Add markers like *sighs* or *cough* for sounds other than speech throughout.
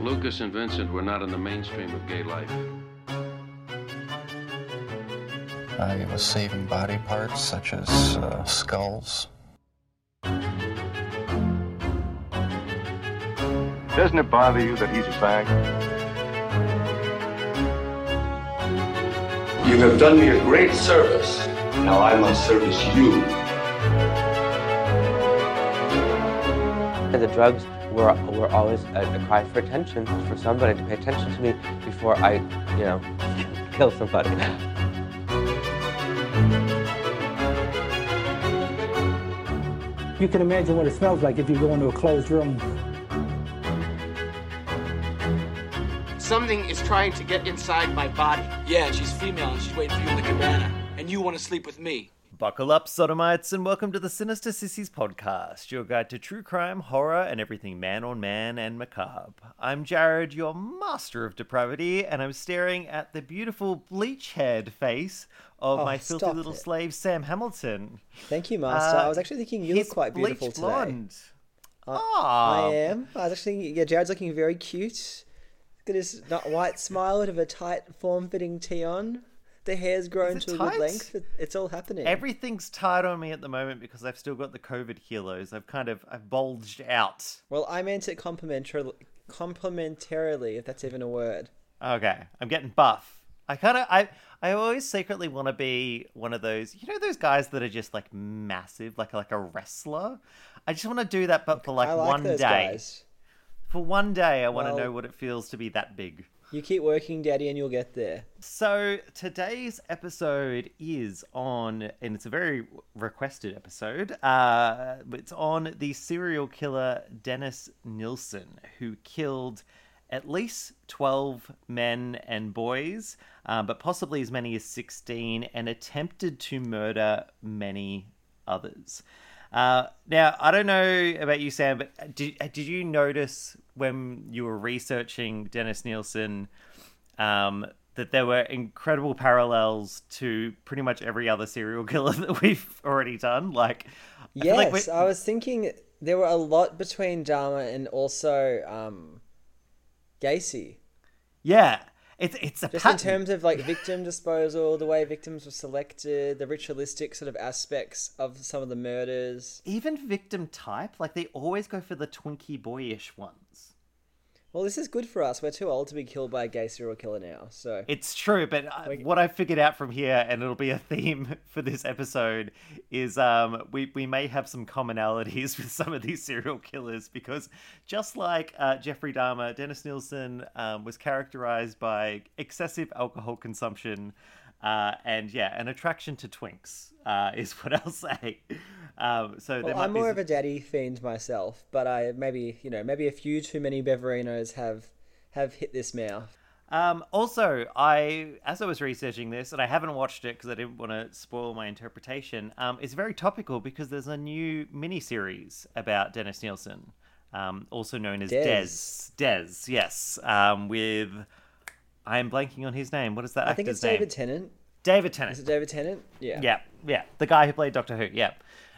Lucas and Vincent were not in the mainstream of gay life. I was saving body parts such as uh, skulls. Doesn't it bother you that he's a fag? You have done me a great service. Now I must service you. The drugs were, were always a, a cry for attention, for somebody to pay attention to me before I, you know, *laughs* kill somebody. You can imagine what it smells like if you go into a closed room. Something is trying to get inside my body. Yeah, she's female and she's waiting for you in the cabana. And you want to sleep with me. Buckle up, sodomites, and welcome to the Sinister Sissies podcast, your guide to true crime, horror, and everything man on man and macabre. I'm Jarryd, your master of depravity, and I'm staring at the beautiful bleach haired face of Oh, my filthy little it. slave, Sam Hamilton. Thank you, Master. Uh, I was actually thinking you look quite beautiful today. blonde. I, Ah. I am. I was actually thinking, yeah, Jarryd's looking very cute. Look at his not white smile, with a tight, form-fitting tee on. The hair's grown Is to it a good length. It's all happening. Everything's tight on me at the moment because I've still got the COVID kilos. I've kind of I've bulged out. Well, I meant it complimentarily, complimentarily, if that's even a word. Okay, I'm getting buff. I kind of I I always secretly want to be one of those you know those guys that are just like massive, like like a wrestler. I just want to do that, but for like, like one those day. guys. For one day, I want to Well- know what it feels to be that big. You keep working, Daddy, and you'll get there. So today's episode is on, and it's a very requested episode. Uh, it's on the serial killer Dennis Nilsen, who killed at least twelve men and boys, uh, but possibly as many as sixteen, and attempted to murder many others. Uh, now, I don't know about you, Sam, but did, did you notice when you were researching Dennis Nilsen um, that there were incredible parallels to pretty much every other serial *laughs* killer that we've already done? Like, I feel like Yes, I was thinking there were a lot between Dahmer and also um, Gacy. yeah, it's it's a Just in terms of like *laughs* victim disposal, the way victims were selected, the ritualistic sort of aspects of some of the murders. Even victim type, like they always go for the twinky boyish ones. Well, this is good for us. We're too old to be killed by a gay serial killer now. So It's true, but uh, what I figured out from here, and it'll be a *laughs* theme for this episode, is um, we, we may have some commonalities *laughs* with some of these serial killers because just like uh, Jeffrey Dahmer, Dennis Nilsen um, was characterized by excessive alcohol consumption uh, and, yeah, an attraction to twinks, uh, is what *laughs* I'll say. Um, so there well, I'm more some- of a daddy fiend myself, but I maybe you know maybe a few too many Beverinos have have hit this mouth. Um, also, I as I was researching this, and I haven't watched it because I didn't want to spoil my interpretation. Um, it's very topical because there's a new miniseries about Dennis Nilsen, um, also known as Des. Des. Des, yes, um, with I am blanking on his name. What is that I think it's David name? Tennant. David Tennant. Is it David Tennant? Yeah. Yeah, yeah, the guy who played Doctor Who. Yeah.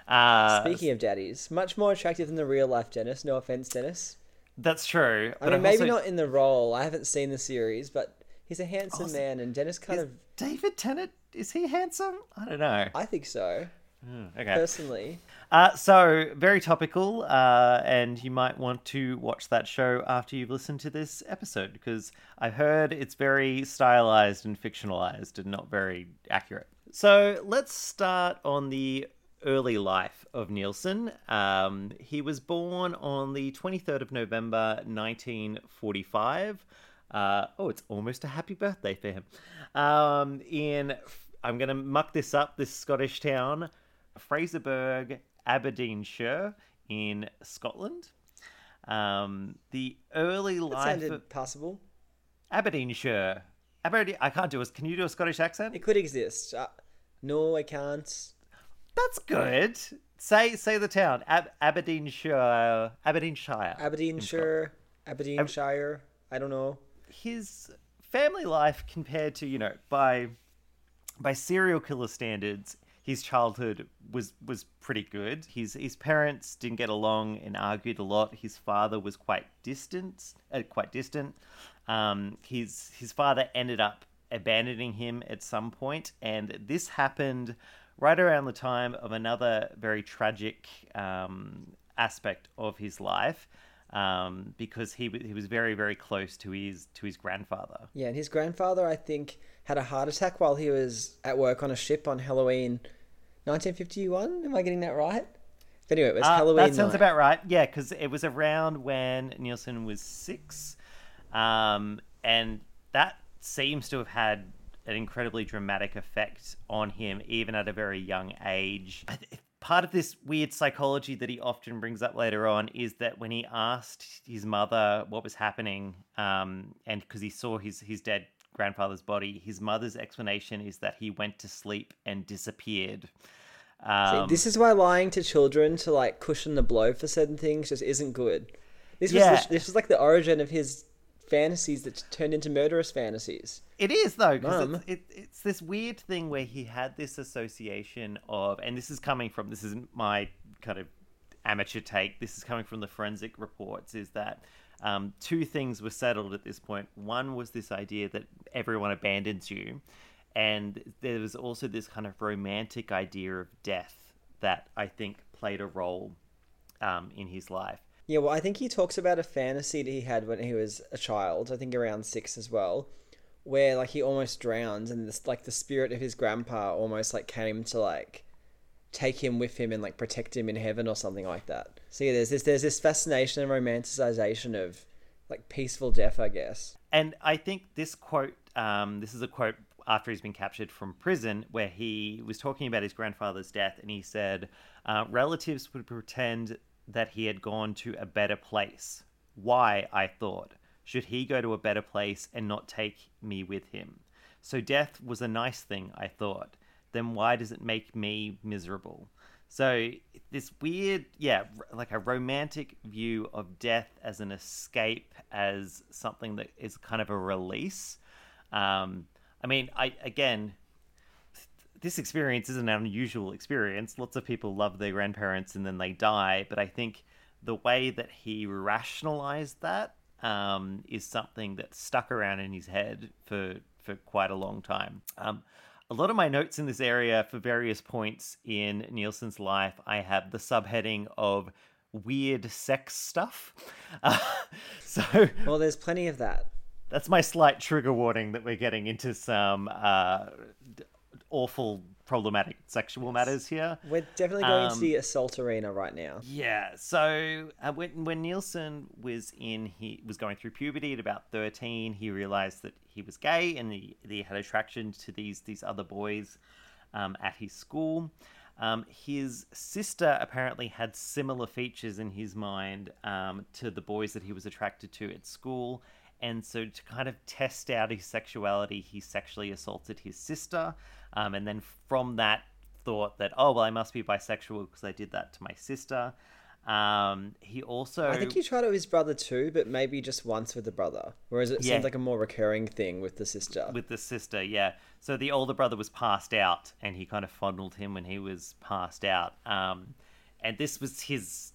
Uh, Speaking of daddies, much more attractive than the real life Dennis. No offense, Dennis. that's true. I mean, maybe also- not in the role. I haven't seen the series, but he's a handsome man, and Dennis kind Is of David Tennant is he handsome? I don't know. I think so. Mm, okay. Personally. Uh, so very topical, uh, and you might want to watch that show after you've listened to this episode because I've heard it's very stylized and fictionalized and not very accurate. So let's start on the early life of Nilsen. Um, he was born on the 23rd of November 1945. Uh, oh, it's almost a happy birthday for him. Um, in, I'm going to muck this up, this Scottish town, Fraserburgh, Aberdeenshire in Scotland. Um, the early That life of passable. Aberdeenshire. Aberdeen. I can't do a. Can you do a Scottish accent? It could exist. Uh, no, I can't. That's good. Say say the town. Ab- Aberdeenshire. Aberdeenshire. Aberdeenshire, Aberdeenshire. I don't know. His family life compared to you know by by serial killer standards, his childhood was was pretty good. His his parents didn't get along and argued a lot. His father was quite distant, uh, quite distant. Um, his his father ended up abandoning him at some point, and this happened right around the time of another very tragic um, aspect of his life. Um, because he he was very very close to his to his grandfather. Yeah, and his grandfather, I think, had a heart attack while he was at work on a ship on Halloween, 1951. Am I getting that right? But anyway, it was Uh, Halloween. That sounds night. about right. Yeah, because it was around when Nilsen was six, um, and that seems to have had an incredibly dramatic effect on him, even at a very young age. Part of this weird psychology that he often brings up later on is that when he asked his mother what was happening, um, and because he saw his his dead grandfather's body, his mother's explanation is that he went to sleep and disappeared. See, Um, this is why lying to children to like cushion the blow for certain things just isn't good. This was Yeah. lit- this was like the origin of his fantasies that turned into murderous fantasies. It is though, because it's, it, it's this weird thing where he had this association of, and this is coming from this isn't my kind of amateur take. This is coming from the forensic reports. Is that um, two things were settled at this point. One was this idea that everyone abandons you, and there was also this kind of romantic idea of death that I think played a role um, in his life. Yeah, well, I think he talks about a fantasy that he had when he was a child. I think around six as well, where like he almost drowns, and this like the spirit of his grandpa almost like came to like take him with him and like protect him in heaven or something like that. So yeah, there's this there's this fascination and romanticization of like peaceful death, I guess. And I think this quote, um, this is a quote after he's been captured from prison, where he was talking about his grandfather's death, and he said, uh, relatives would pretend that he had gone to a better place. Why, I thought, should he go to a better place and not take me with him? So death was a nice thing, I thought. Then why does it make me miserable? So this weird, yeah, like a romantic view of death as an escape, as something that is kind of a release. Um, I mean, I again, this experience is an unusual experience. Lots of people love their grandparents and then they die, but I think the way that he rationalized that um, is something that stuck around in his head for for quite a long time. Um, a lot of my notes in this area for various points in Nilsen's life, I have the subheading of weird sex stuff. Uh, *laughs* so, well, there's plenty of that. That's my slight trigger warning that we're getting into some uh, awful, problematic sexual matters here. We're definitely going Um, to the assault arena right now. Yeah. So uh, when when Nilsen was in, he was going through puberty at about thirteen. He realized that he was gay and he, he had attraction to these these other boys um, at his school. Um, his sister apparently had similar features in his mind um, to the boys that he was attracted to at school. And so, to kind of test out his sexuality, he sexually assaulted his sister. Um, and then from that, thought that, oh, well, I must be bisexual because I did that to my sister. Um, he also. I think he tried it with his brother too, but maybe just once with the brother. Whereas it Yeah. seems like a more recurring thing with the sister. with the sister, yeah. So the older brother was passed out, and he kind of fondled him when he was passed out. Um, and this was his.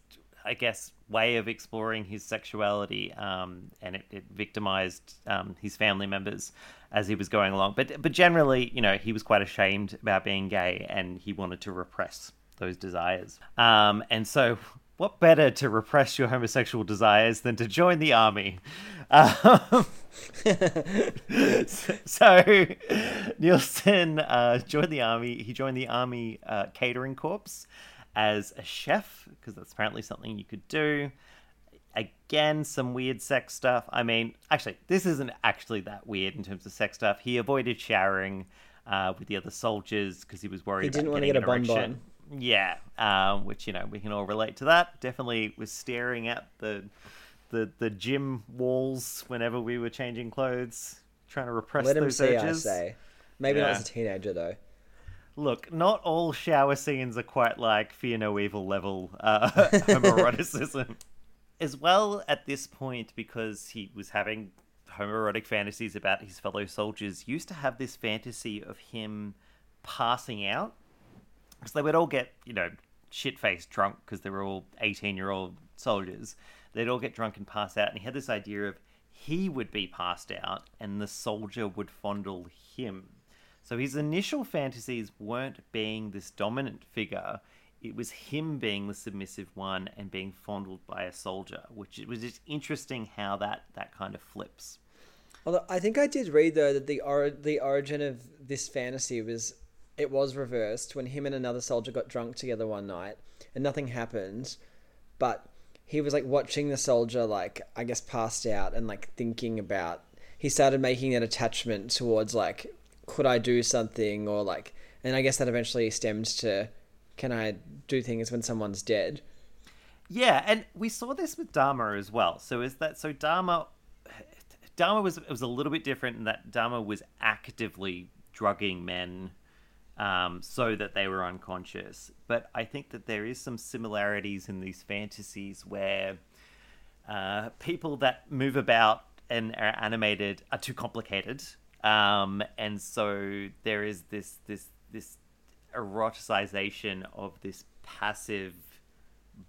I guess, way of exploring his sexuality, um, and it, it victimized um, his family members as he was going along. But but generally, you know, he was quite ashamed about being gay, and he wanted to repress those desires. Um, and so, what better to repress your homosexual desires than to join the army? Um, *laughs* so, Nilsen uh, joined the army. He joined the army uh, catering corps as a chef because that's apparently something you could do. Again, some weird sex stuff. I mean, actually, this isn't actually that weird in terms of sex stuff. He avoided showering uh, with the other soldiers because he was worried. He didn't about want to get a an bun Yeah, um, which you know we can all relate to that. Definitely was staring at the the the gym walls whenever we were changing clothes, trying to repress Let him those see, urges. I say. Maybe not Yeah. as a teenager though. Look, not all shower scenes are quite like Fear No Evil level uh, *laughs* homoeroticism. As well, at this point, because he was having homoerotic fantasies about his fellow soldiers, used to have this fantasy of him passing out. Because they would all get, you know, shit faced drunk because they were all 18 year old soldiers. They'd all get drunk and pass out. And he had this idea of he would be passed out and the soldier would fondle him. So his initial fantasies weren't being this dominant figure. It was him being the submissive one and being fondled by a soldier, which it was just interesting how that that kind of flips. Although I think I did read though that the or- the origin of this fantasy was it was reversed when him and another soldier got drunk together one night and nothing happened, but he was like watching the soldier like I guess passed out and like thinking about he started making an attachment towards like could I do something or like and I guess that eventually stems to can I do things when someone's dead. Yeah, and we saw this with Dahmer as well. So is that so Dahmer Dahmer was it was a little bit different in that Dahmer was actively drugging men um, so that they were unconscious. But I think that there is some similarities in these fantasies where uh, people that move about and are animated are too complicated, um, and so there is this this this eroticization of this passive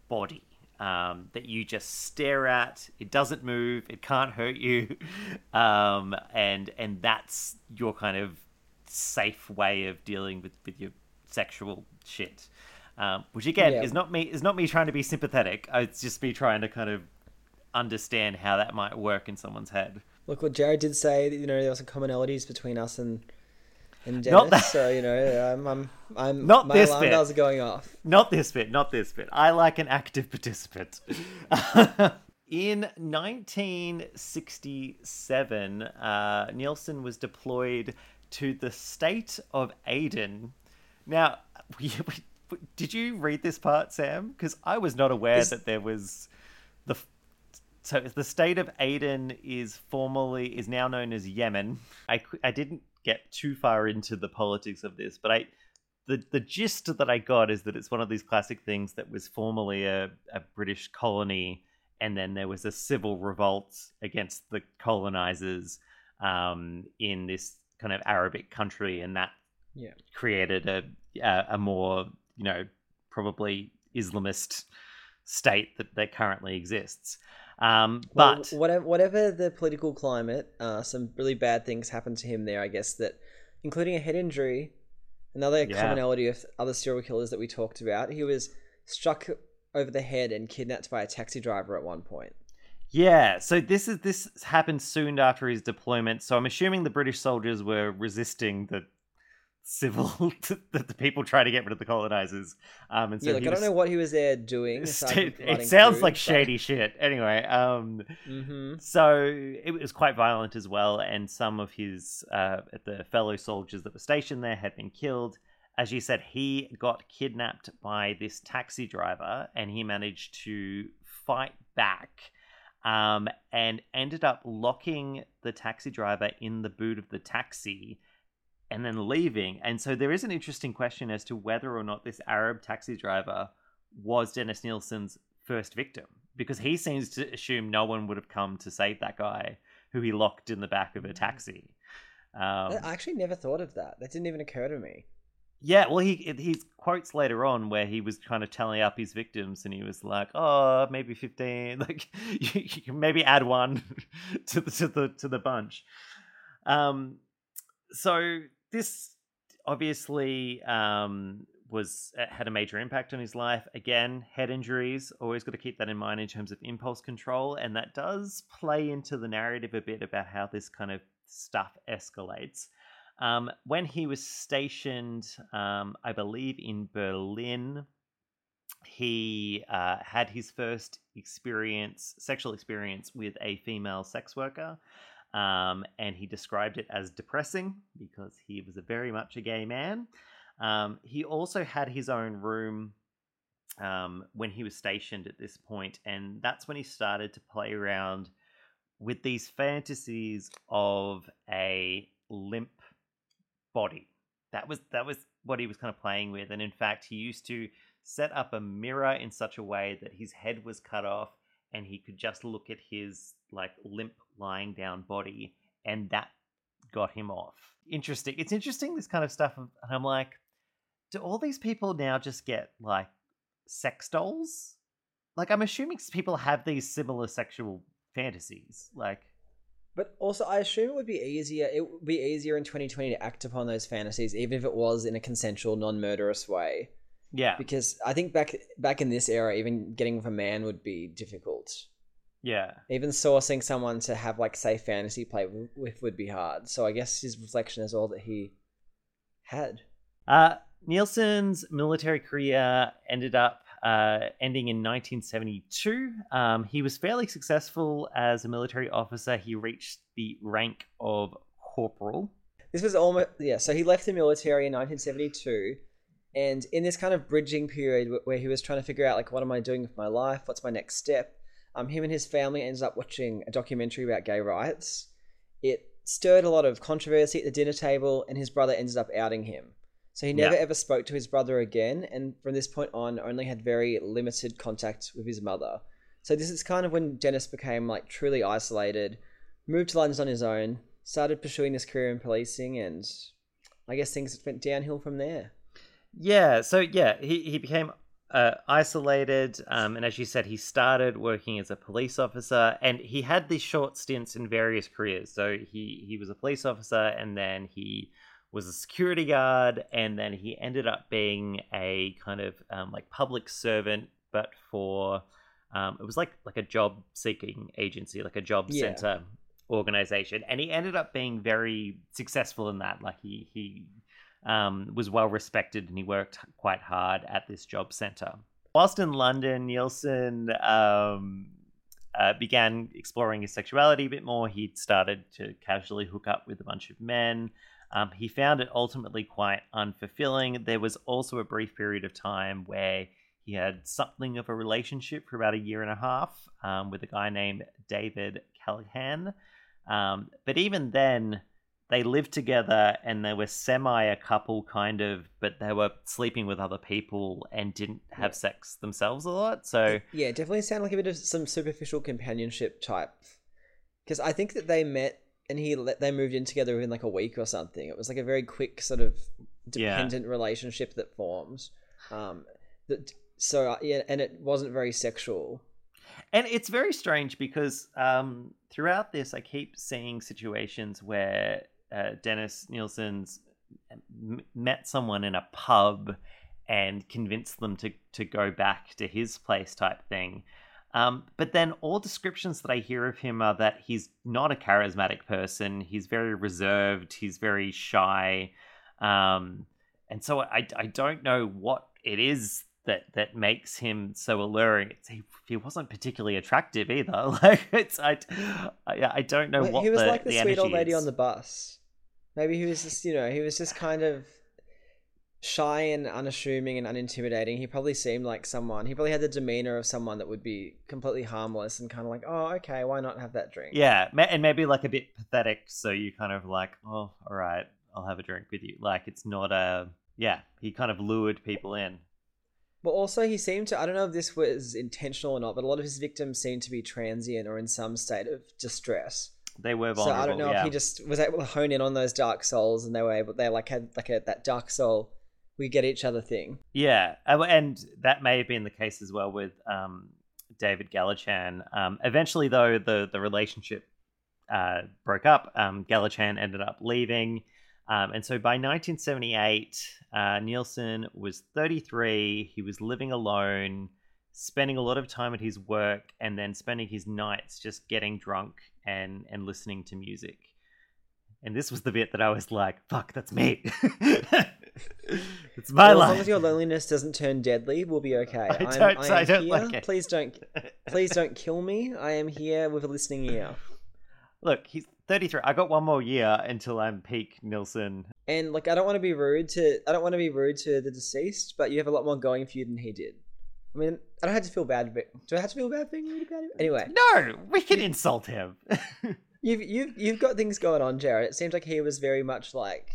body um, that you just stare at. It doesn't move. It can't hurt you, *laughs* um, and and that's your kind of safe way of dealing with, with your sexual shit. Um, which again Yeah. is not me is not me trying to be sympathetic. It's just me trying to kind of understand how that might work in someone's head. Look what Jarryd did say. You know there were some commonalities between us and and Dennis. Not that- So you know I'm I'm, I'm *laughs* Not my this alarm bit. bells are going off. Not this bit, not this bit. I like an active participant. *laughs* In 1967, uh, Nilsen was deployed to the state of Aden. Now, *laughs* we, we- did you read this part, Sam? Because I was not aware Is- that there was the. So the state of Aden is formerly is now known as Yemen. I, I didn't get too far into the politics of this, but I the the gist that I got is that it's one of these classic things that was formerly a, a British colony, and then there was a civil revolt against the colonizers um, in this kind of Arabic country, and that Yeah. created a a, a more you know probably Islamist state that that currently exists. Um, Well, but whatever whatever the political climate, uh, some really bad things happened to him there. I guess that, including a head injury, another Yeah. commonality of other serial killers that we talked about. He was struck over the head and kidnapped by a taxi driver at one point. Yeah, so this is this happened soon after his deployment. So I'm assuming the British soldiers were resisting the civil *laughs* that the people try to get rid of the colonizers. Um, and so yeah, like I don't know what he was there doing. from it sounds food, like but- shady shit. Anyway, um, Mhm. so it was quite violent as well, and some of his uh, the fellow soldiers that were stationed there had been killed. As you said, he got kidnapped by this taxi driver, and he managed to fight back, um, and ended up locking the taxi driver in the boot of the taxi and then leaving. And so there is an interesting question as to whether or not this Arab taxi driver was Dennis Nilsen's first victim, because he seems to assume no one would have come to save that guy who he locked in the back of a taxi. Um, I actually never thought of that. That didn't even occur to me. yeah, well, he he's quotes later on where he was kind of telling up his victims, and he was like, "Oh, maybe fifteen. *laughs* Like you, you can maybe add one *laughs* to the to the to the bunch." Um, so this obviously um, was uh, had a major impact on his life. Again, head injuries. Always got to keep that in mind in terms of impulse control, and that does play into the narrative a bit about how this kind of stuff escalates. Um, when he was stationed, um, I believe in Berlin, he uh, had his first experience, sexual experience with a female sex worker. Um, and he described it as depressing because he was a very much a gay man. Um, he also had his own room um, when he was stationed at this point, and that's when he started to play around with these fantasies of a limp body. That was that was what he was kind of playing with, and in fact, he used to set up a mirror in such a way that his head was cut off, and he could just look at his like limp lying down body, and that got him off. Interesting. It's interesting this kind of stuff, and I'm like, do all these people now just get like sex dolls? Like, I'm assuming people have these similar sexual fantasies. Like, but also, I assume it would be easier. It would be easier in 2020 to act upon those fantasies, even if it was in a consensual, non-murderous way. Yeah, because I think back back in this era, even getting with a man would be difficult. Yeah, even sourcing someone to have like say fantasy play with would be hard. So I guess his reflection is all that he had. Uh, Nilsen's military career ended up uh, ending in 1972. Um, he was fairly successful as a military officer. He reached the rank of corporal. This was almost, yeah, so he left the military in 1972. And in this kind of bridging period where he was trying to figure out, like, what am I doing with my life? What's my next step? Um, him and his family ended up watching a documentary about gay rights. It stirred a lot of controversy at the dinner table, and his brother ended up outing him. So he never yeah. ever spoke to his brother again, and from this point on, only had very limited contact with his mother. So this is kind of when Dennis became like truly isolated, moved to London on his own, started pursuing this career in policing, and I guess things went downhill from there. Yeah. So yeah, he he became uh, isolated, um, and as you said, he started working as a police officer, and he had these short stints in various careers. So he he was a police officer, and then he was a security guard, and then he ended up being a kind of um, like public servant, but for um, it was like like a job seeking agency, like a job yeah. center organization, and he ended up being very successful in that. Like he he um, was well respected, and he worked quite hard at this job center. Whilst in London, Nilsen um, uh, began exploring his sexuality a bit more. He'd started to casually hook up with a bunch of men. Um, he found it ultimately quite unfulfilling. There was also a brief period of time where he had something of a relationship for about a year and a half um, with a guy named David Gallichan. Um, but even then, they lived together and they were semi a couple, kind of, but they were sleeping with other people and didn't have sex themselves a lot. So yeah, definitely sound like a bit of some superficial companionship type. Because I think that they met and he let they moved in together within like a week or something. It was like a very quick sort of dependent yeah. relationship that forms. Um, that so uh, yeah, and it wasn't very sexual. And it's very strange because um, throughout this, I keep seeing situations where uh, Dennis Nilsen's m- met someone in a pub and convinced them to to go back to his place, type thing. Um, but then all descriptions that I hear of him are that he's not a charismatic person. He's very reserved. He's very shy. Um, and so I, I don't know what it is that that makes him so alluring. It's, he, he wasn't particularly attractive either. *laughs* Like it's I, I, I don't know well, what he was the, like the, the sweet old lady is. on the bus. Maybe he was just you know he was just kind of shy and unassuming and unintimidating. He probably seemed like someone. He probably had the demeanor of someone that would be completely harmless and kind of like, oh, okay, why not have that drink? Yeah, and maybe like a bit pathetic. So you kind of like, oh, all right, I'll have a drink with you. Like it's not a yeah. He kind of lured people in. But also, he seemed to. I don't know if this was intentional or not, but a lot of his victims seemed to be transient or in some state of distress. They were vulnerable. So I don't know yeah. if he just was able to hone in on those dark souls, and they were able. They like had like a, that dark soul we get each other thing. Yeah, and that may have been the case as well with um, David Gallichan. Um, eventually, though, the the relationship uh, broke up. Um, Gallichan ended up leaving, um, and so by 1978, uh, Nilsen was 33. He was living alone, spending a lot of time at his work, and then spending his nights just getting drunk and and listening to music. And this was the bit that I was like, "Fuck, that's me." *laughs* it's my well, life. As long as your loneliness doesn't turn deadly, we'll be okay. *laughs* I don't- I I am don't here. like it. Please don't, please don't kill me. I am here with a listening ear. Look, he's 33. I got one more year until I'm peak Nilsen. And like, I don't want to be rude to, I don't want to be rude to the deceased, but you have a lot more going for you than he did. I mean, I don't have to feel bad. But do I have to feel bad being rude about him? Anyway, No, we can insult him. *laughs* you've you've you've got things going on, Jarryd. It seems like he was very much like.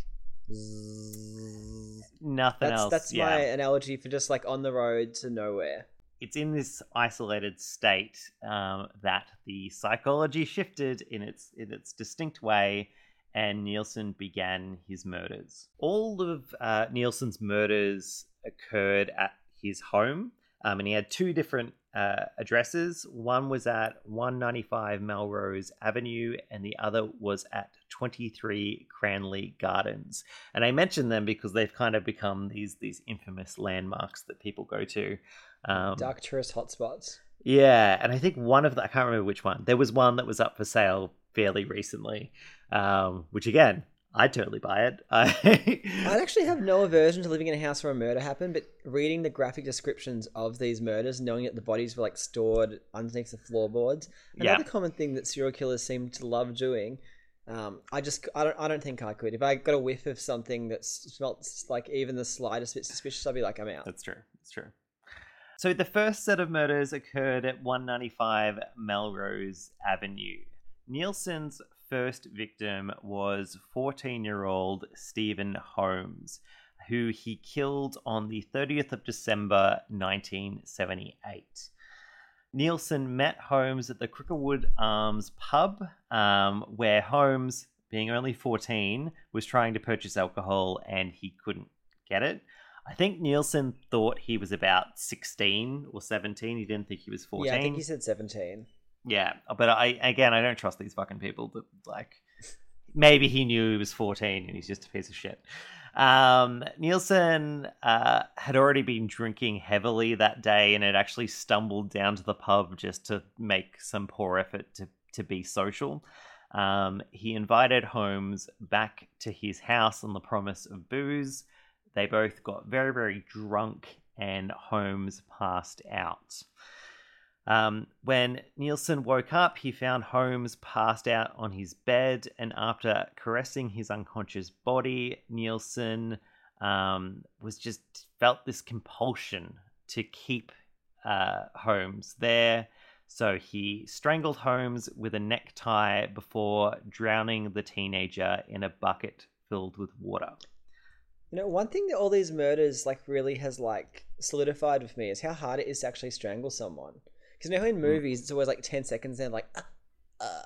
Nothing That's else. that's yeah. my analogy for just like on the road to nowhere. It's in this isolated state um, that the psychology shifted in its in its distinct way, and Nilsen began his murders. All of uh, Nilsen's murders occurred at his home, um, and he had two different uh, addresses. One was at 195 Melrose Avenue, and the other was at 23 Cranley Gardens. And I mention them because they've kind of become these these infamous landmarks that people go to. Um, Dark tourist hotspots. yeah, and I think one of the I can't remember which one. There was one that was up for sale fairly recently, um, which again, I'd totally buy it. I *laughs* I'd actually have no aversion to living in a house where a murder happened, but reading the graphic descriptions of these murders, knowing that the bodies were like stored underneath the floorboards, Yeah. another common thing that serial killers seem to love doing. Um, I just I don't I don't think I could. If I got a whiff of something that smelt like even the slightest bit suspicious, I'd be like, I'm out. That's true. That's true. So the first set of murders occurred at 195 Melrose Avenue. Nilsen's first victim was 14 year old Stephen Holmes, who he killed on the 30th of December 1978. Nilsen met Holmes at the Cricklewood Arms pub, um, where Holmes, being only 14, was trying to purchase alcohol and he couldn't get it. I think Nilsen thought he was about 16 or 17. He didn't think he was 14. Yeah, I think he said seventeen. Yeah, but I again, I don't trust these fucking people. That like, maybe he knew he was fourteen and he's just a piece of shit. Um, Nilsen uh, had already been drinking heavily that day and had actually stumbled down to the pub just to make some poor effort to to be social. Um, he invited Holmes back to his house on the promise of booze. They both got very, very drunk, and Holmes passed out. Um, when Nilsen woke up, he found Holmes passed out on his bed, and after caressing his unconscious body, Nilsen um, was just felt this compulsion to keep uh, Holmes there. So he strangled Holmes with a necktie before drowning the teenager in a bucket filled with water. You know, one thing that all these murders like really has like solidified with me is how hard it is to actually strangle someone. Because know, in movies it's always like ten seconds, and like, uh, uh,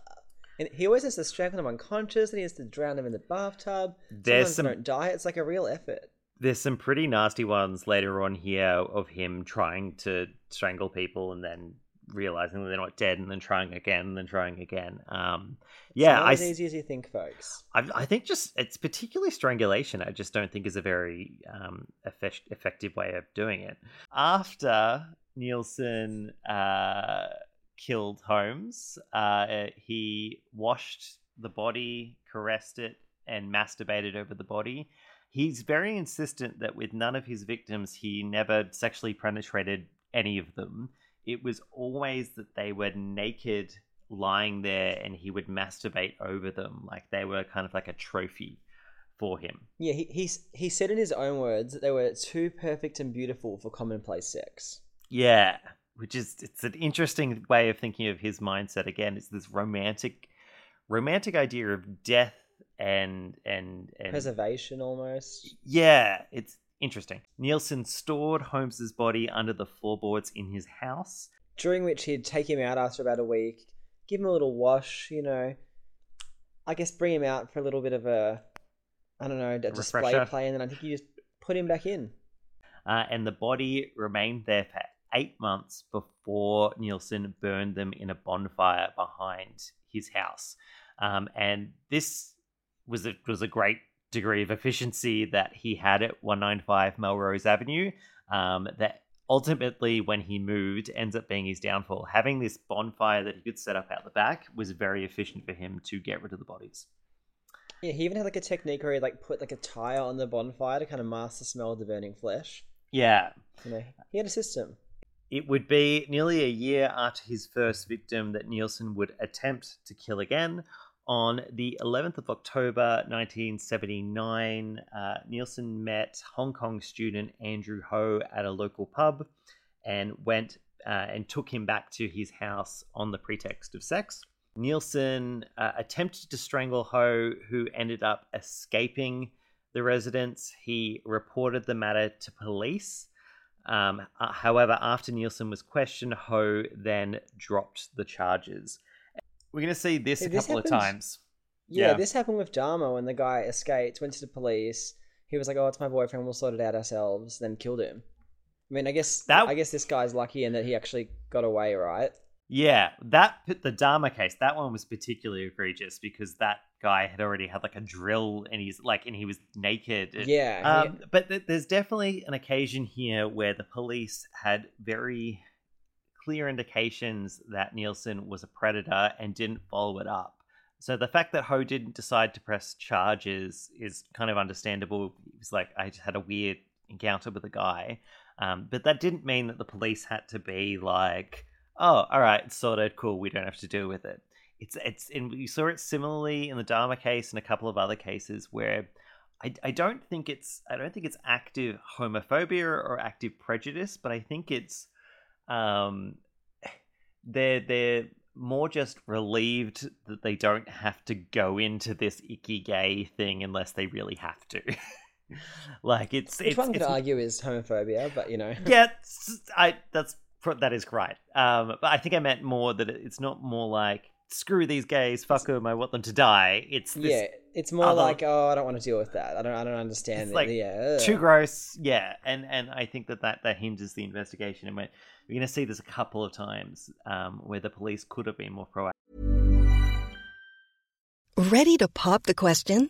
and he always has to strangle them unconscious, and he has to drown them in the bathtub. There's Sometimes some- they don't die. It's like a real effort. There's some pretty nasty ones later on here of him trying to strangle people and then realizing that they're not dead and then trying again and then trying again. Um, yeah, I, as easy as you think, folks. I, I think just it's particularly strangulation. I just don't think is a very um, effect, effective way of doing it. After Nilsen uh, killed Holmes, uh, he washed the body, caressed it, and masturbated over the body. He's very insistent that with none of his victims, he never sexually penetrated any of them. It was always that they were naked, lying there, and he would masturbate over them like they were kind of like a trophy for him. Yeah, he he's, he said in his own words that they were too perfect and beautiful for commonplace sex. Yeah, which is it's an interesting way of thinking of his mindset. Again, it's this romantic, romantic idea of death and and and Preservation, almost. Yeah, it's interesting. Nilsen stored Holmes's body under the floorboards in his house. During which he'd take him out after about a week, give him a little wash, you know. I guess bring him out for a little bit of a, I don't know, a display refresher. play, and then I think you just put him back in. Uh, and the body remained there for eight months before Nilsen burned them in a bonfire behind his house. Um, and this was a, was a great degree of efficiency that he had at 195 Melrose Avenue. Um, that ultimately, when he moved, ends up being his downfall. Having this bonfire that he could set up out the back was very efficient for him to get rid of the bodies. Yeah, he even had like a technique where he like put like a tire on the bonfire to kind of mask the smell of the burning flesh. Yeah. You know, he had a system. It would be nearly a year after his first victim that Nilsen would attempt to kill again. On the 11th of October 1979, uh, Nilsen met Hong Kong student Andrew Ho at a local pub and went uh, and took him back to his house on the pretext of sex. Nilsen uh, attempted to strangle Ho, who ended up escaping the residence. He reported the matter to police. Um, uh, however, after Nilsen was questioned, Ho then dropped the charges. We're going to see this a couple of times. Yeah, Yeah. this happened with Dahmer when the guy escaped, went to the police. He was like, "Oh, it's my boyfriend. We'll sort it out ourselves." Then killed him. I mean, I guess That- I guess this guy's lucky in that he actually got away, right? Yeah, that the Dahmer case, that one was particularly egregious because that guy had already had like a drill and he's like, and he was naked. and- Yeah, Um, but th- there's definitely an occasion here where the police had very clear indications that Nilsen was a predator and didn't follow it up. So the fact that Ho didn't decide to press charges is kind of understandable. It was like I just had a weird encounter with a guy, um, but that didn't mean that the police had to be like, "Oh, all right, sorted, cool. We don't have to deal with it." It's it's and we saw it similarly in the Dahmer case and a couple of other cases where I, I don't think it's I don't think it's active homophobia or active prejudice, but I think it's um they're they're more just relieved that they don't have to go into this icky gay thing unless they really have to. *laughs* like it's Which it's, one could it's argue is homophobia, but you know. yeah, I that's that is right. Um, but I think I meant more that it's not more like screw these gays, fuck them, I want them to die. It's this, yeah, it's more other- like, oh, I don't want to deal with that. I don't, I don't understand it's it. like yeah, too gross. Yeah, and and I think that that, that hinders the investigation. And we're, we're going to see this a couple of times um, where the police could have been more proactive. Ready to pop the question?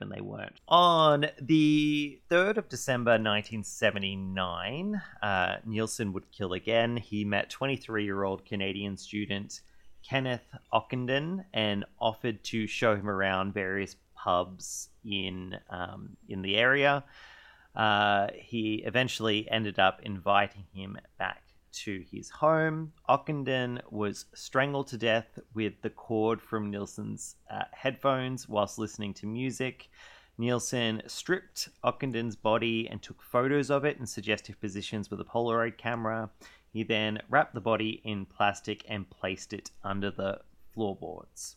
And they weren't. On the 3rd of December 1979, uh, Nilsen would kill again. He met 23 year old Canadian student Kenneth Ockenden and offered to show him around various pubs in, um, in the area. Uh, he eventually ended up inviting him back to his home. Ockenden was strangled to death with the cord from Nilsen's uh, headphones whilst listening to music. Nilsen stripped Ockenden's body and took photos of it in suggestive positions with a Polaroid camera. He then wrapped the body in plastic and placed it under the floorboards.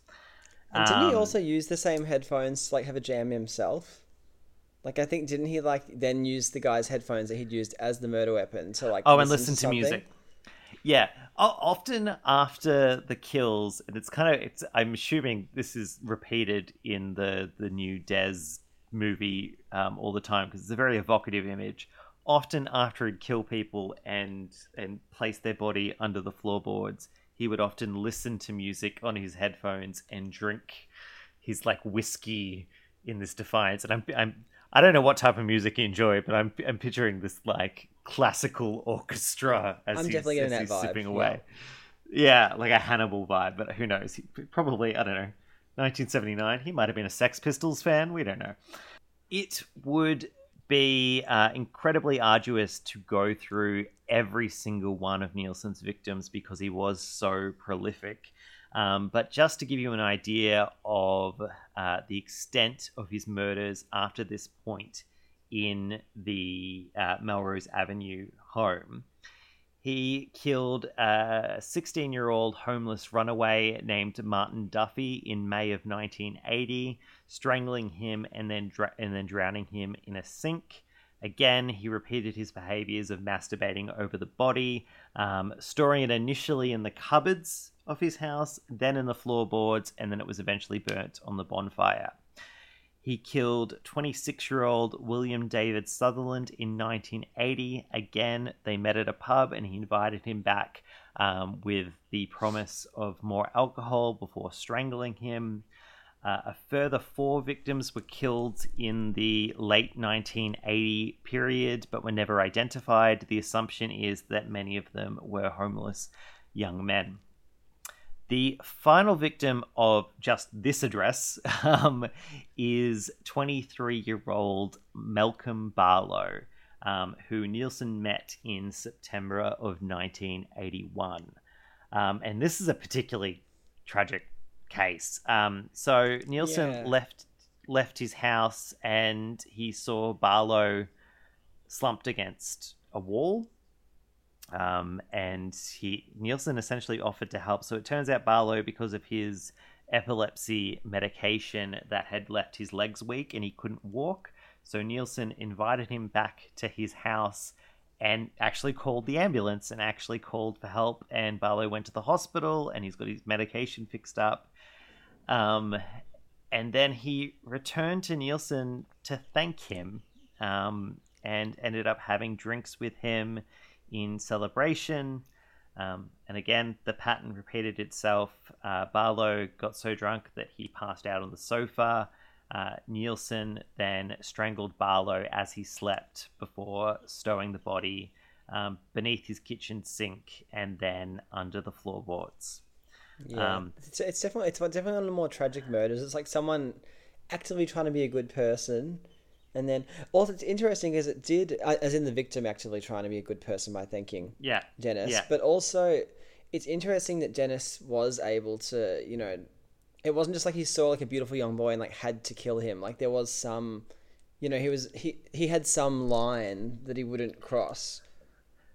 And didn't he Um, also use the same headphones to like have a jam himself? Like I think didn't he like then use the guy's headphones that he'd used as the murder weapon to like Oh, and listen to something? music. Yeah, often after the kills, and it's kind of it's. I'm assuming this is repeated in the the new Des movie um, all the time because it's a very evocative image. Often after he'd kill people and and place their body under the floorboards, he would often listen to music on his headphones and drink his like whiskey in this defiance. And I'm I'm I don't know what type of music you enjoy, but I'm I'm picturing this like classical orchestra as I'm he's, definitely as he's vibe, sipping yeah. away. Yeah. like a Hannibal vibe, but who knows? He, probably I don't know. 1979. He might have been a Sex Pistols fan. We don't know. It would be uh, incredibly arduous to go through every single one of Nilsen's victims because he was so prolific. Um, but just to give you an idea of uh, the extent of his murders after this point, in the uh, Melrose Avenue home. He killed a 16 year old homeless runaway named Martin Duffey in May of 1980, strangling him and then, dr- and then drowning him in a sink. Again, he repeated his behaviors of masturbating over the body, um, storing it initially in the cupboards of his house, then in the floorboards, and then it was eventually burnt on the bonfire. He killed 26 year old William David Sutherland in 1980. Again, they met at a pub and he invited him back um, with the promise of more alcohol before strangling him. Uh, a further four victims were killed in the late 1980 period, but were never identified. The assumption is that many of them were homeless young men. The final victim of just this address *laughs* um, is 23 year old Malcolm Barlow, um, who Nilsen met in September of 1981. Um, and this is a particularly tragic case. Um, so Nilsen Yeah. left left his house and he saw Barlow slumped against a wall um, and he Nilsen essentially offered to help. So it turns out Barlow, because of his epilepsy medication that had left his legs weak and he couldn't walk, so Nilsen invited him back to his house and actually called the ambulance and actually called for help. And Barlow went to the hospital and he's got his medication fixed up. Um, and then he returned to Nilsen to thank him um, and ended up having drinks with him in celebration. Um, and again, the pattern repeated itself. Uh, Barlow got so drunk that he passed out on the sofa. Uh, Nilsen then strangled Barlow as he slept before stowing the body um, beneath his kitchen sink and then under the floorboards. Yeah, Um, it's, it's definitely it's definitely one of the more tragic murders. It's like someone actively trying to be a good person, and then also it's interesting is it did uh, as in the victim actively trying to be a good person by thanking Yeah, Dennis, yeah. but also it's interesting that Dennis was able to you know it wasn't just like he saw like a beautiful young boy and like had to kill him. Like there was some, you know, he was he he had some line that he wouldn't cross.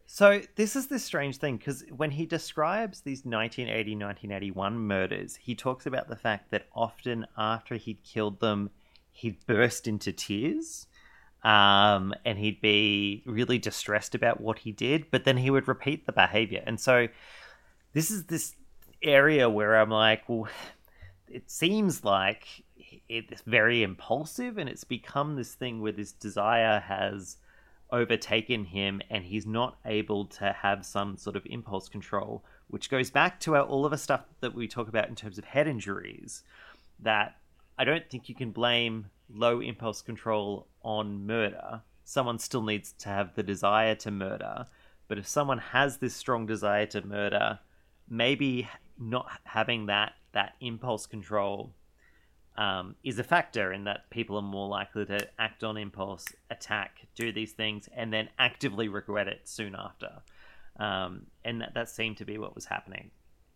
So this is this strange thing because when he describes these 1980 1981 murders, he talks about the fact that often after he'd killed them, he'd burst into tears, um, and he'd be really distressed about what he did, but then he would repeat the behavior, and so this is this area where I'm like, well, it seems like it's very impulsive, and it's become this thing where this desire has overtaken him and he's not able to have some sort of impulse control which goes back to our, all of the stuff that we talk about in terms of head injuries that i don't think you can blame low impulse control on murder someone still needs to have the desire to murder but if someone has this strong desire to murder maybe not having that that impulse control um, is a factor in that people are more likely to act on impulse, attack, do these things, and then actively regret it soon after. Um, and that, that seemed to be what was happening.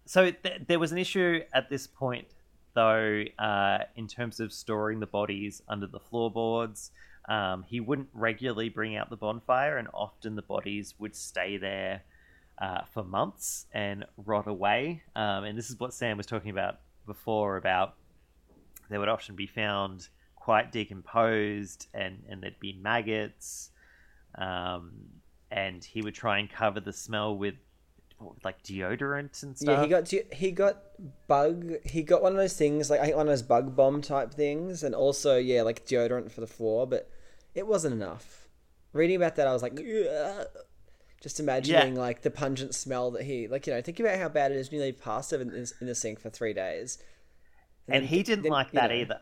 So th- there was an issue at this point, though, uh, in terms of storing the bodies under the floorboards. Um, he wouldn't regularly bring out the bonfire, and often the bodies would stay there uh, for months and rot away. Um, and this is what Sam was talking about before about they would often be found quite decomposed and, and there'd be maggots. Um, and he would try and cover the smell with like deodorant and stuff. Yeah, he got de- he got bug. He got one of those things like I think one of those bug bomb type things, and also yeah, like deodorant for the floor. But it wasn't enough. Reading about that, I was like, "Ugh." just imagining like the pungent smell that he like. You know, think about how bad it is when you leave pasta in, in, in the sink for three days. and then- he didn't then, like that know, either.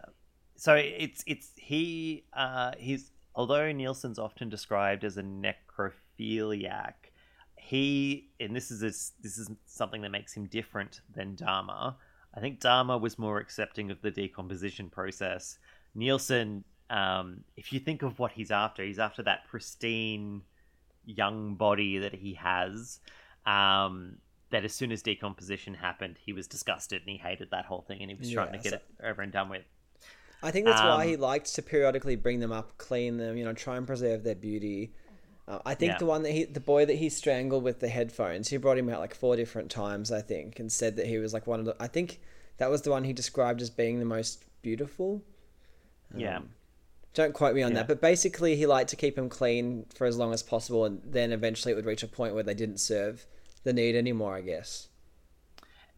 So it's it's he uh he's although Nilsen's often described as a necrophiliac, he and this is this, this is something that makes him different than Dahmer. I think Dahmer was more accepting of the decomposition process. Nilsen, um, if you think of what he's after, he's after that pristine young body that he has. Um, that as soon as decomposition happened, he was disgusted and he hated that whole thing and he was trying to get so- it over and done with. I think that's why Um, he liked to periodically bring them up, clean them, you know, try and preserve their beauty. Uh, I think Yeah. the one that he, the boy that he strangled with the headphones, he brought him out like four different times, I think, and said that he was like one of the. I think that was the one he described as being the most beautiful. Yeah. Um, don't quote me on Yeah. that, but basically he liked to keep them clean for as long as possible, and then eventually it would reach a point where they didn't serve the need anymore. I guess.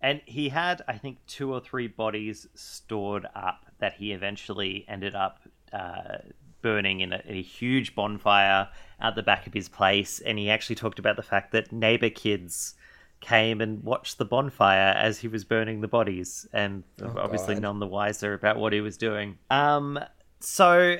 And he had, I think, two or three bodies stored up that he eventually ended up uh, burning in a, a huge bonfire at the back of his place. And he actually talked about the fact that neighbor kids came and watched the bonfire as he was burning the bodies, and Oh, obviously God. none the wiser about what he was doing. Um, so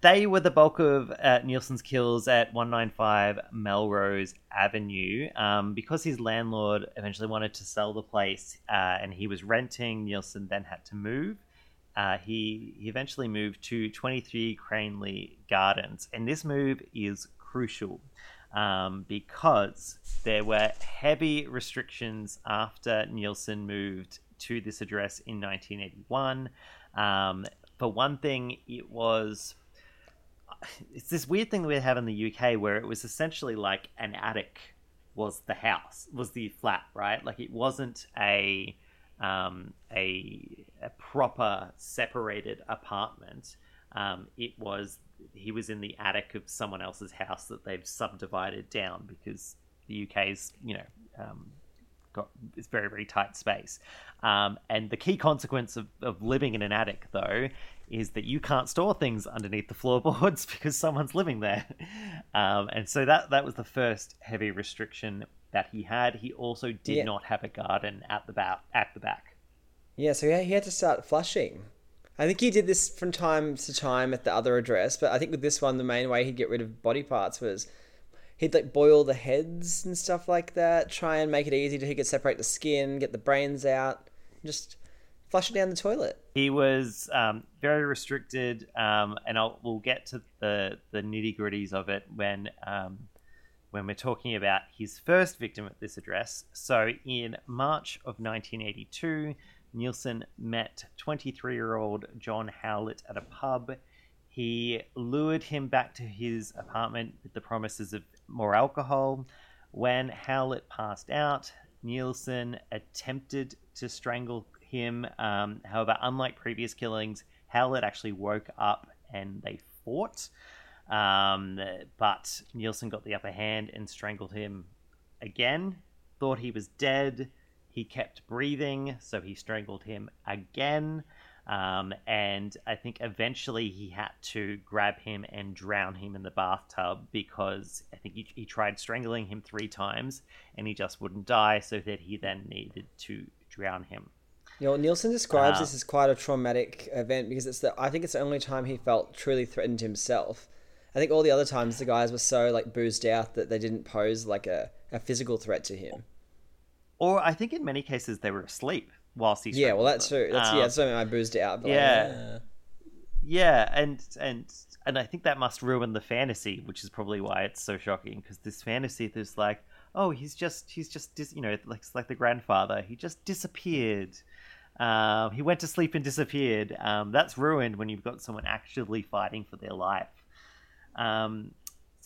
they were the bulk of uh, Nilsen's kills at 195 Melrose Avenue. Um, because his landlord eventually wanted to sell the place uh, and he was renting, Nilsen then had to move. Uh, he, he eventually moved to 23 Cranley Gardens. And this move is crucial um, because there were heavy restrictions after Nilsen moved to this address in 1981. Um, for one thing, it was it's this weird thing that we have in the UK where it was essentially like an attic was the house, was the flat, right? Like it wasn't a um, a, a proper separated apartment. Um, it was he was in the attic of someone else's house that they've subdivided down because the UK's you know um, got it's very very tight space. Um, and the key consequence of, of living in an attic though is that you can't store things underneath the floorboards *laughs* because someone's living there. Um, and so that that was the first heavy restriction that he had. He also did Yeah. not have a garden at the back at the back. Yeah, so he had to start flushing. I think he did this from time to time at the other address, but I think with this one, the main way he'd get rid of body parts was he'd like boil the heads and stuff like that, try and make it easy to he could separate the skin, get the brains out, just flush it down the toilet. He was um, very restricted, um, and I'll, we'll get to the, the nitty gritties of it when um, when we're talking about his first victim at this address. So, in March of 1982, Nilsen met 23 year old John Howlett at a pub. He lured him back to his apartment with the promises of more alcohol. When Howlett passed out, Nilsen attempted to strangle him. Um, however, unlike previous killings, Howlett actually woke up and they fought. Um, but Nilsen got the upper hand and strangled him again. Thought he was dead. He kept breathing, so he strangled him again. Um, and I think eventually he had to grab him and drown him in the bathtub because I think he, he tried strangling him three times and he just wouldn't die, so that he then needed to drown him. You know, Nilsen describes Uh, this as quite a traumatic event because it's the I think it's the only time he felt truly threatened himself. I think all the other times the guys were so like boozed out that they didn't pose like a, a physical threat to him. Or I think in many cases they were asleep whilst he Yeah, well that's true. That's Um, yeah, that's what I boozed out. But like, yeah. Yeah, and and and I think that must ruin the fantasy, which is probably why it's so shocking. Because this fantasy, there's like, oh, he's just he's just dis- you know, like it's like the grandfather, he just disappeared. Um, he went to sleep and disappeared. Um, that's ruined when you've got someone actually fighting for their life. Um,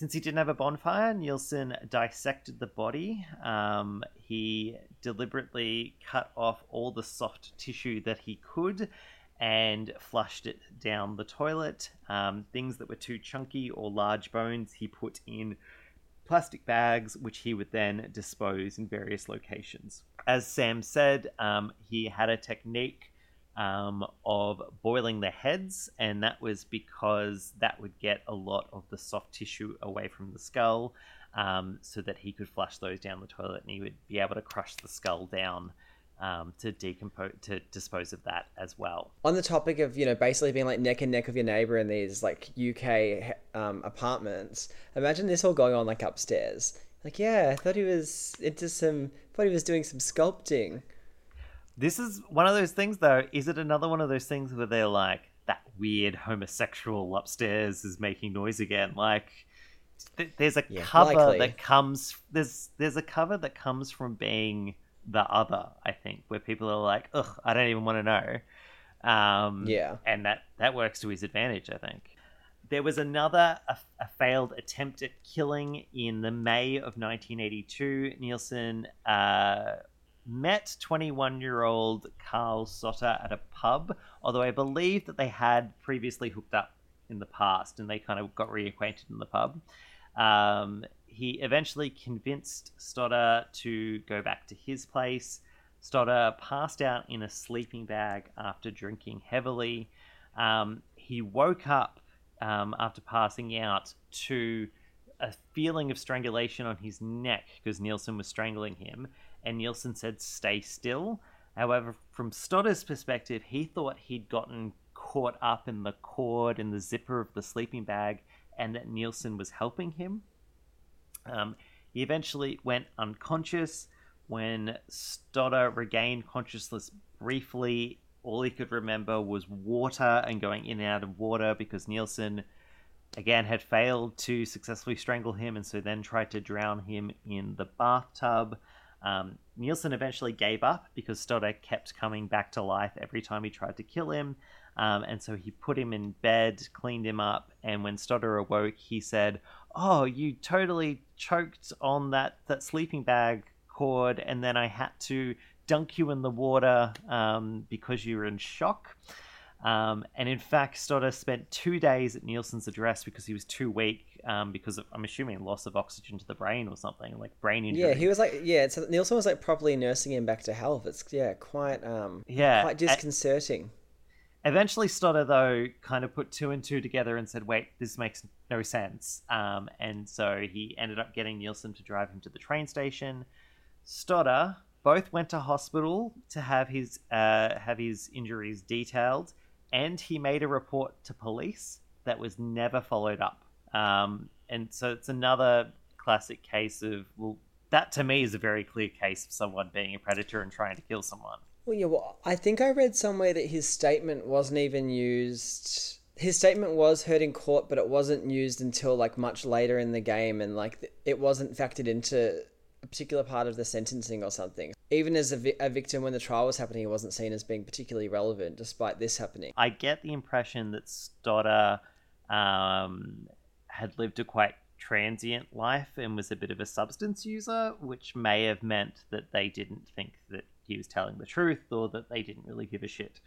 since he didn't have a bonfire, Nilsen dissected the body. Um, he deliberately cut off all the soft tissue that he could and flushed it down the toilet. Um, things that were too chunky or large bones, he put in plastic bags, which he would then dispose in various locations. As Sam said, um, he had a technique um, of boiling the heads, and that was because that would get a lot of the soft tissue away from the skull, um, so that he could flush those down the toilet, and he would be able to crush the skull down um, to decompose to dispose of that as well. on the topic of you know basically being like neck and neck with your neighbor in these like UK um, apartments, imagine this all going on like upstairs. Like, yeah, I thought he was into some. Thought he was doing some sculpting. This is one of those things, though. Is it another one of those things where they're like, that weird homosexual upstairs is making noise again? Like, th- there's a Yeah, cover likely. that comes. There's there's a cover that comes from being the other. I think where people are like, ugh, I don't even want to know. Um, Yeah. and that that works to his advantage, I think. There was another a, a failed attempt at killing in the May of 1982. Nilsen uh, met 21-year-old Carl Stottor at a pub, although I believe that they had previously hooked up in the past and they kind of got reacquainted in the pub. Um, he eventually convinced Stottor to go back to his place. Stottor passed out in a sleeping bag after drinking heavily. Um, he woke up um, after passing out to a feeling of strangulation on his neck because Nilsen was strangling him, and Nilsen said, Stay still. However, from Stottor's perspective, he thought he'd gotten caught up in the cord in the zipper of the sleeping bag and that Nilsen was helping him. Um, he eventually went unconscious. When Stottor regained consciousness briefly, all he could remember was water and going in and out of water because Nilsen, again, had failed to successfully strangle him and so then tried to drown him in the bathtub. Um, Nilsen eventually gave up because Stottor kept coming back to life every time he tried to kill him. Um, and so he put him in bed, cleaned him up, and when Stottor awoke, he said, "Oh, you totally choked on that that sleeping bag cord, and then I had to dunk you in the water um, because you were in shock." Um, and in fact, Stottor spent two days at Nilsen's address because he was too weak, um, because of, I'm assuming loss of oxygen to the brain or something, like brain injury. Yeah, he was like, yeah. So Nilsen was like properly nursing him back to health. It's yeah, quite um, Yeah, quite disconcerting. Eventually, Stottor, though, kind of put two and two together and said, wait, this makes no sense. Um, and so he ended up getting Nilsen to drive him to the train station. Stottor both went to hospital to have his, uh, have his injuries detailed, and he made a report to police that was never followed up. Um, and so it's another classic case of, well, that to me is a very clear case of someone being a predator and trying to kill someone. Well, yeah. Well, I think I read somewhere that his statement wasn't even used. His statement was heard in court, but it wasn't used until like much later in the game, and like it wasn't factored into a particular part of the sentencing or something. Even as a, vi- a victim when the trial was happening, he wasn't seen as being particularly relevant, despite this happening. I get the impression that Stottor um, had lived a quite transient life and was a bit of a substance user, which may have meant that they didn't think that he was telling the truth or that they didn't really give a shit,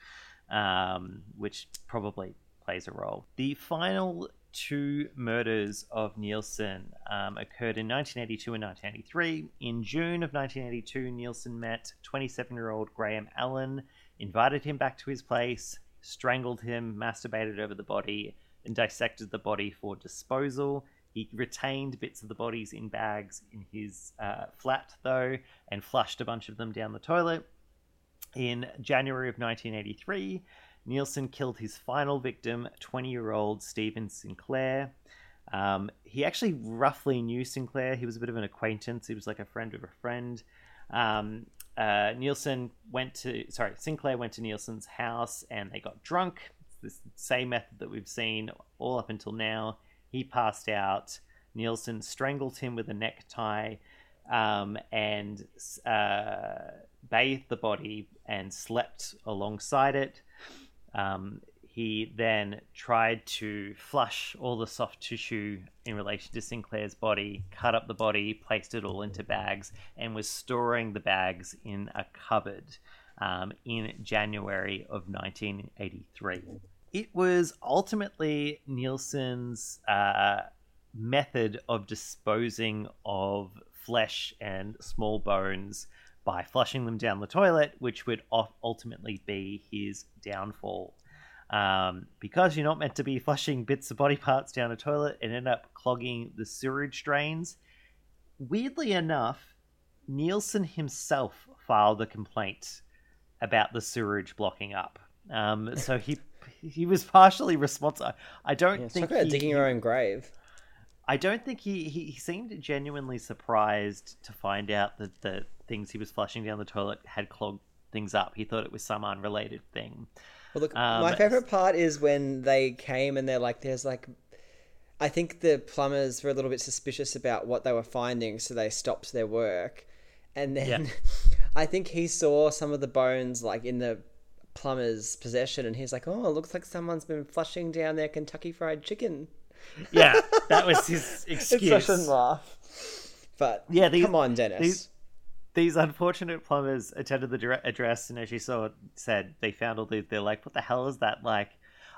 um, which probably plays a role. The final two murders of Nilsen um, occurred in 1982 and 1983. In June of 1982, Nilsen met 27 year old Graham Allen, invited him back to his place, strangled him, masturbated over the body, and dissected the body for disposal. He retained bits of the bodies in bags in his uh, flat, though, and flushed a bunch of them down the toilet. In January of 1983, Nilsen killed his final victim, 20 year old Stephen Sinclair. Um, he actually roughly knew Sinclair. He was a bit of an acquaintance. He was like a friend of a friend. Um, uh, Nilsen went to, sorry, Sinclair went to Nilsen's house and they got drunk. It's the same method that we've seen all up until now. He passed out. Nilsen strangled him with a necktie um, and uh, bathed the body and slept alongside it. Um, he then tried to flush all the soft tissue in relation to Sinclair's body, cut up the body, placed it all into bags, and was storing the bags in a cupboard um, in January of 1983. It was ultimately Nilsen's uh, method of disposing of flesh and small bones by flushing them down the toilet, which would ultimately be his downfall. Um, because you're not meant to be flushing bits of body parts down a toilet and end up clogging the sewage drains. Weirdly enough, Nilsen himself filed a complaint about the sewage blocking up. Um, so he he was partially responsible. I don't Yeah, think talk about he, digging your own grave. I don't think he, he, he seemed genuinely surprised to find out that the things he was flushing down the toilet had clogged things up. He thought it was some unrelated thing. Well, look, Um, my favorite part is when they came and they're like, "There's like." I think the plumbers were a little bit suspicious about what they were finding, so they stopped their work. And then Yeah. *laughs* I think he saw some of the bones like in the plumber's possession, and he's like, "Oh, it looks like someone's been flushing down their Kentucky Fried Chicken." Yeah, that was his excuse. *laughs* it's such a laugh. But Yeah, these- come on, Dennis. These, these unfortunate plumbers attended the dire- address, and as you saw, said they found all these. They're like, "What the hell is that?" Like,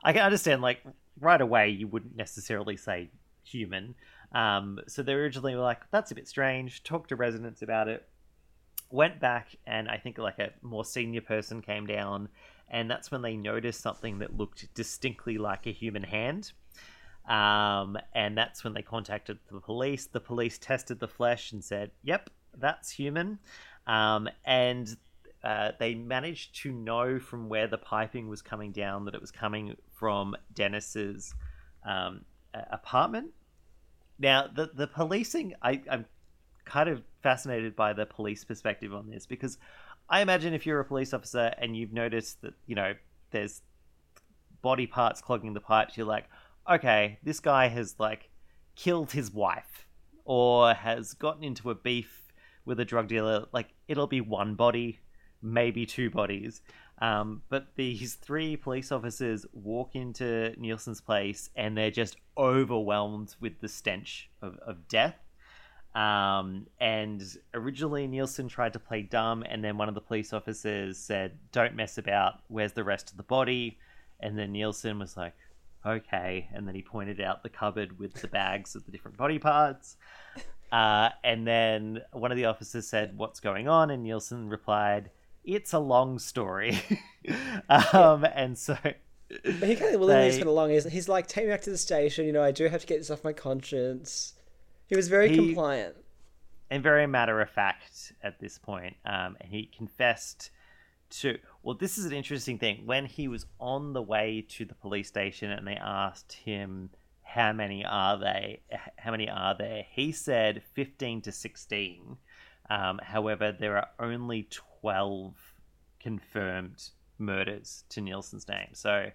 I can understand. Like, right away, you wouldn't necessarily say human. Um, so they originally were like, "That's a bit strange." Talked to residents about it. Went back, and I think like a more senior person came down, and that's when they noticed something that looked distinctly like a human hand. Um, and that's when they contacted the police. The police tested the flesh and said, "Yep, that's human." Um, and uh, they managed to know from where the piping was coming down that it was coming from Dennis's um, apartment. Now, the the policing, I, I'm kind of fascinated by the police perspective on this because I imagine if you're a police officer and you've noticed that you know there's body parts clogging the pipes, you're like, okay, this guy has like killed his wife or has gotten into a beef with a drug dealer. Like it'll be one body, maybe two bodies. Um, but these three police officers walk into Nilsen's place and they're just overwhelmed with the stench of, of death. Um, and originally Nilsen tried to play dumb, and then one of the police officers said, "Don't mess about. Where's the rest of the body?" And then Nilsen was like, "Okay." And then he pointed out the cupboard with the bags of the different body parts. Uh, and then one of the officers said, "What's going on?" And Nilsen replied, "It's a long story." *laughs* um, and so. But he kind of willingly they- went along. He's, he's like, take me back to the station. You know, I do have to get this off my conscience. He was very He- compliant. and very matter of fact at this point. Um, and he confessed to. Well, this is an interesting thing. When he was on the way to the police station and they asked him how many are they, how many are there, he said fifteen to sixteen. Um, however, there are only twelve confirmed murders to Nilsen's name. So,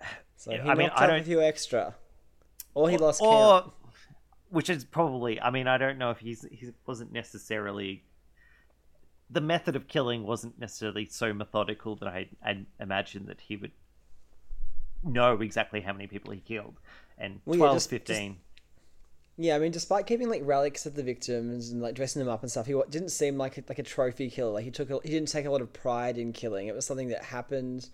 *sighs* So he I mean, I don't a few extra. Or he lost or, count. which is probably i mean i don't know if he's he wasn't necessarily the method of killing wasn't necessarily so methodical that i i imagine that he would know exactly how many people he killed and Well, 12 yeah, just- 15 Yeah, I mean, despite keeping like relics of the victims and like dressing them up and stuff, he didn't seem like a, like a trophy killer. Like he took, a, he didn't take a lot of pride in killing. It was something that happened,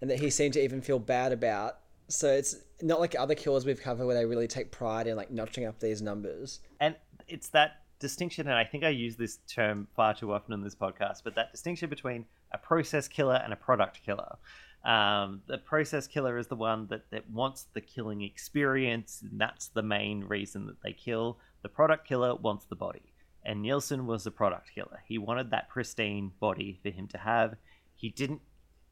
and that he seemed to even feel bad about. So it's not like other killers we've covered where they really take pride in like notching up these numbers. and it's that distinction and i think i use this term far too often in this podcast but that distinction between a process killer and a product killer um, the process killer is the one that, that wants the killing experience and that's the main reason that they kill the product killer wants the body and nilsen was a product killer he wanted that pristine body for him to have he didn't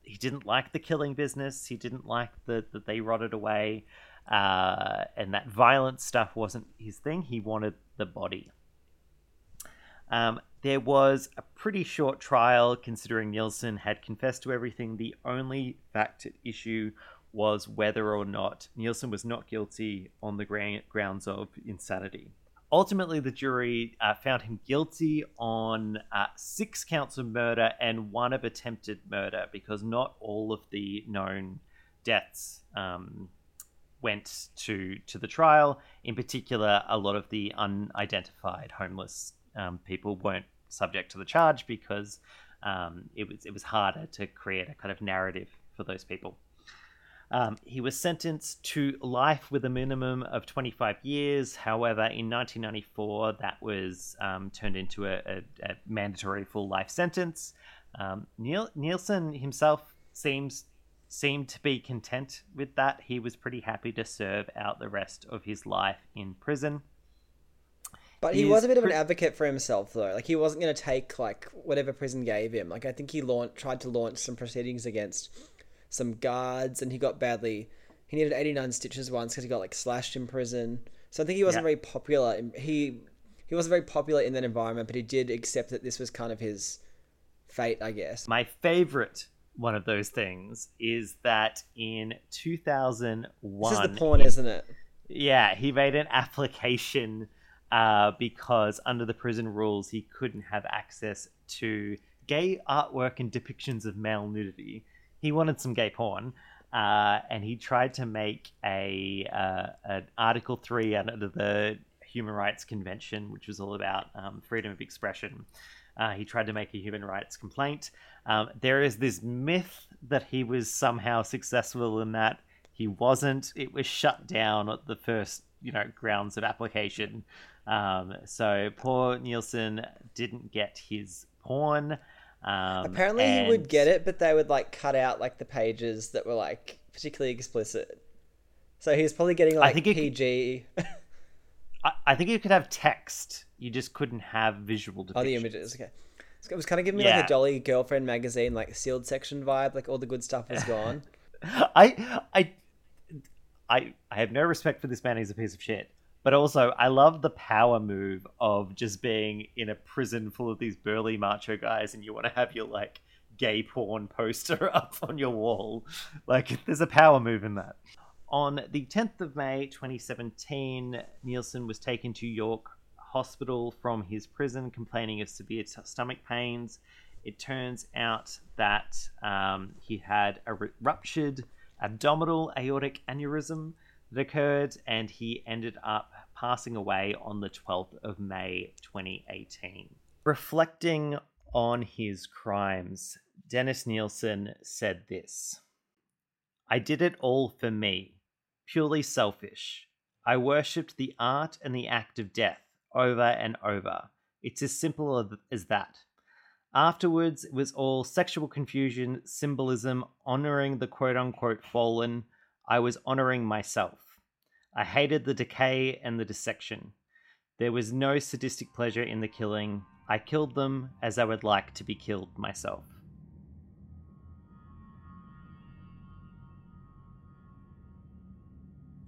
he didn't like the killing business. He didn't like the that they rotted away, uh, and that violent stuff wasn't his thing. He wanted the body. Um, there was a pretty short trial, considering Nilsen had confessed to everything. The only fact at issue was whether or not Nilsen was not guilty on the grounds of insanity. Ultimately, the jury uh, found him guilty on uh, six counts of murder and one of attempted murder because not all of the known deaths um, went to to the trial. In particular, a lot of the unidentified homeless um, people weren't subject to the charge because um, it was it was harder to create a kind of narrative for those people. Um, he was sentenced to life with a minimum of 25 years. However, in 1994, that was um, turned into a, a, a mandatory full life sentence. Um, Niel- Nilsen himself seems seemed to be content with that. He was pretty happy to serve out the rest of his life in prison. But he was a bit of an advocate for himself, though. Like he wasn't going to take like whatever prison gave him. Like I think he launched, tried to launch some proceedings against some guards, and he got badly. He needed eighty nine stitches once because he got like slashed in prison. So I think he wasn't Yeah. very popular. He he wasn't very popular in that environment, but he did accept that this was kind of his fate, I guess. My favorite one of those things is that in 2001 This is the porn, isn't it? Yeah, he made an application uh, because under the prison rules he couldn't have access to gay artwork and depictions of male nudity. he wanted some gay porn. Uh, and he tried to make a uh, an Article Three under the Human Rights Convention, which was all about um, freedom of expression. Uh, he tried to make a human rights complaint. Um, there is this myth that he was somehow successful in that. He wasn't. It was shut down at the first, you know, grounds of application. Um, so poor Nilsen didn't get his porn. Um, Apparently and... he would get it, but they would like cut out like the pages that were like particularly explicit. So he was probably getting like I think PG. I, I think you could have text. You just couldn't have visual depictions. Oh, the images. Okay. It was kind of giving me Yeah. like a Dolly Girlfriend magazine, like sealed section vibe. Like all the good stuff was gone. I *laughs* I I I have no respect for this man. He's a piece of shit. But also, I love the power move of just being in a prison full of these burly macho guys, and you want to have your like gay porn poster *laughs* up on your wall. Like, there's a power move in that. On the 10th of May 2017, Nilsen was taken to York Hospital from his prison complaining of severe t- stomach pains. It turns out that um, he had a ruptured abdominal aortic aneurysm that occurred, and he ended up passing away on the 12th of May 2018. Reflecting on his crimes, Dennis Nilsen said this I did it all for me, purely selfish. I worshipped the art and the act of death over and over. It's as simple as that. Afterwards, it was all sexual confusion, symbolism, honoring the quote unquote fallen. I was honoring myself. I hated the decay and the dissection. There was no sadistic pleasure in the killing. I killed them as I would like to be killed myself.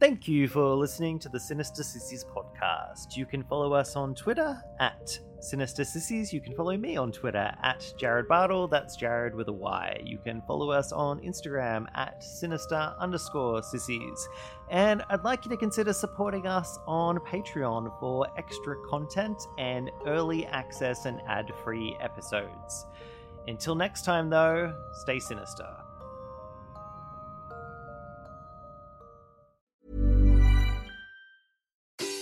Thank you for listening to the Sinister Sissies podcast. You can follow us on Twitter at Sinister Sissies. You can follow me on Twitter at Jarryd Bartle. That's Jared with a Y. You can follow us on Instagram at Sinister underscore Sissies. And I'd like you to consider supporting us on Patreon for extra content and early access and ad free episodes. Until next time, though, stay sinister.